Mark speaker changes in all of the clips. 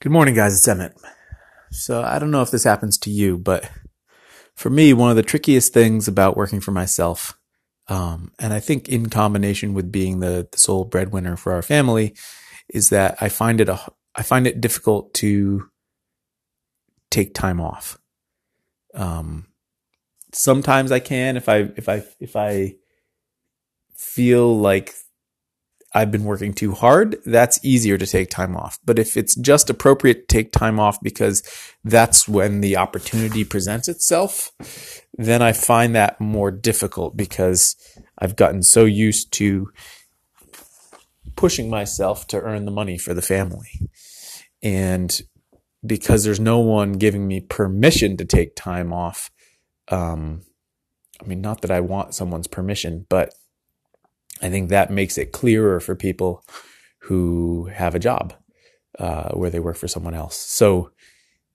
Speaker 1: Good morning, guys. It's Emmett. So, I don't know if this happens to you, but for me, one of the trickiest things about working for myself, um, and I think in combination with being the, the sole breadwinner for our family, is that I find it a, I find it difficult to take time off. Um, sometimes I can if I if I if I feel like I've been working too hard, that's easier to take time off. But if it's just appropriate to take time off because that's when the opportunity presents itself, then I find that more difficult because I've gotten so used to pushing myself to earn the money for the family. And because there's no one giving me permission to take time off, um, I mean, not that I want someone's permission, but I think that makes it clearer for people who have a job uh, where they work for someone else. So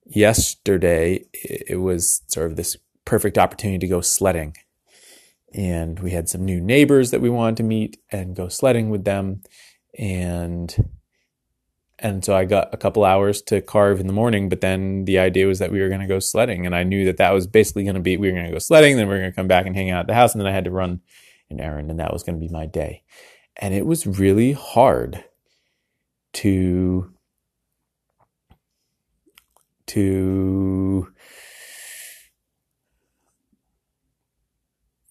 Speaker 1: yesterday it was sort of this perfect opportunity to go sledding. And we had some new neighbors that we wanted to meet and go sledding with them. And and so I got a couple hours to carve in the morning, but then the idea was that we were going to go sledding. And I knew that that was basically going to be, we were going to go sledding, then we are going to come back and hang out at the house. And then I had to run an errand, and that was going to be my day. And it was really hard to to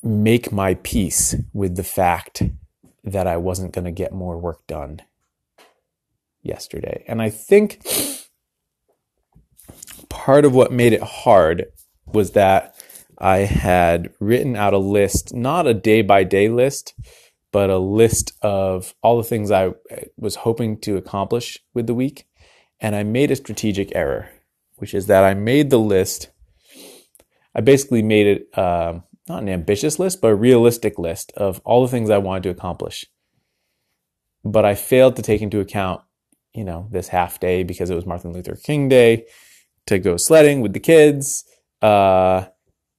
Speaker 1: make my peace with the fact that I wasn't going to get more work done yesterday. And I think part of what made it hard was that I had written out a list, not a day by day list, but a list of all the things I was hoping to accomplish with the week. And I made a strategic error, which is that I made the list. I basically made it uh, not an ambitious list, but a realistic list of all the things I wanted to accomplish. But I failed to take into account, you know, this half day because it was Martin Luther King Day to go sledding with the kids. Uh,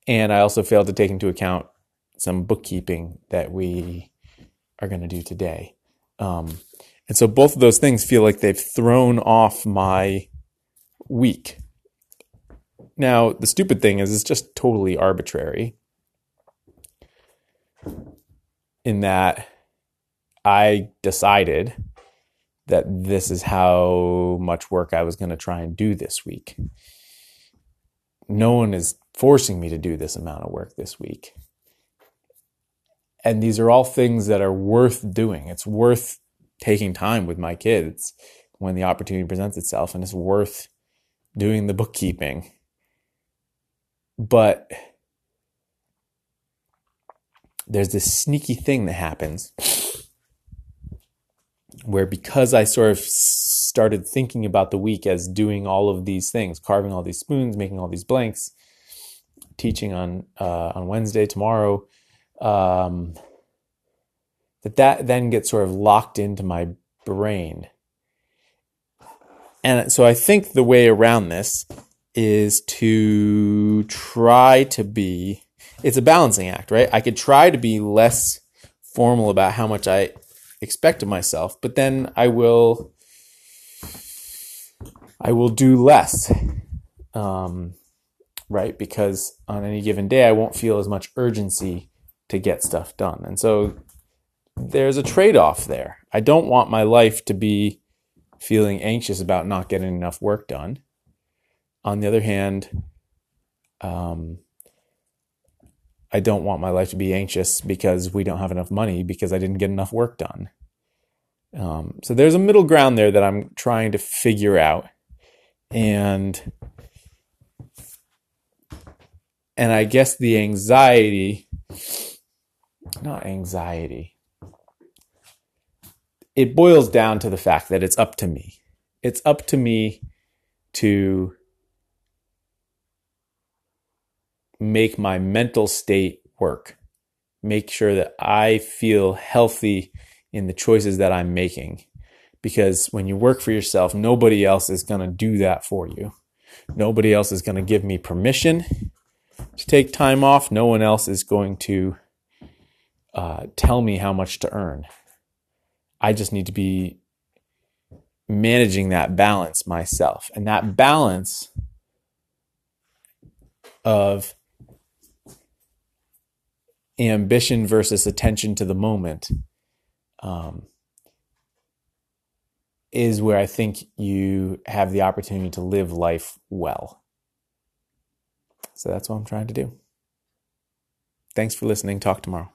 Speaker 1: and I also failed to take into account some bookkeeping that we are going to do today. Um, and so both of those things feel like they've thrown off my week. Now, the stupid thing is, it's just totally arbitrary in that I decided that this is how much work I was going to try and do this week. No one is forcing me to do this amount of work this week. And these are all things that are worth doing. It's worth taking time with my kids when the opportunity presents itself, and it's worth doing the bookkeeping. But there's this sneaky thing that happens where because I sort of started thinking about the week as doing all of these things, carving all these spoons, making all these blanks, teaching on uh, on Wednesday tomorrow, um, that that then gets sort of locked into my brain. And so I think the way around this is to try to be it's a balancing act, right? I could try to be less formal about how much I expect of myself, but then I will I will do less. Um, right? Because on any given day, I won't feel as much urgency to get stuff done. And so there's a trade off there. I don't want my life to be feeling anxious about not getting enough work done. On the other hand, um, I don't want my life to be anxious because we don't have enough money because I didn't get enough work done. Um, so there's a middle ground there that I'm trying to figure out. And and I guess the anxiety, not anxiety, it boils down to the fact that it's up to me. It's up to me to make my mental state work, make sure that I feel healthy in the choices that I'm making. Because when you work for yourself, nobody else is going to do that for you. Nobody else is going to give me permission to take time off. No one else is going to uh, tell me how much to earn. I just need to be managing that balance myself. And that balance of ambition versus attention to the moment um, is where I think you have the opportunity to live life well. So that's what I'm trying to do. Thanks for listening. Talk tomorrow.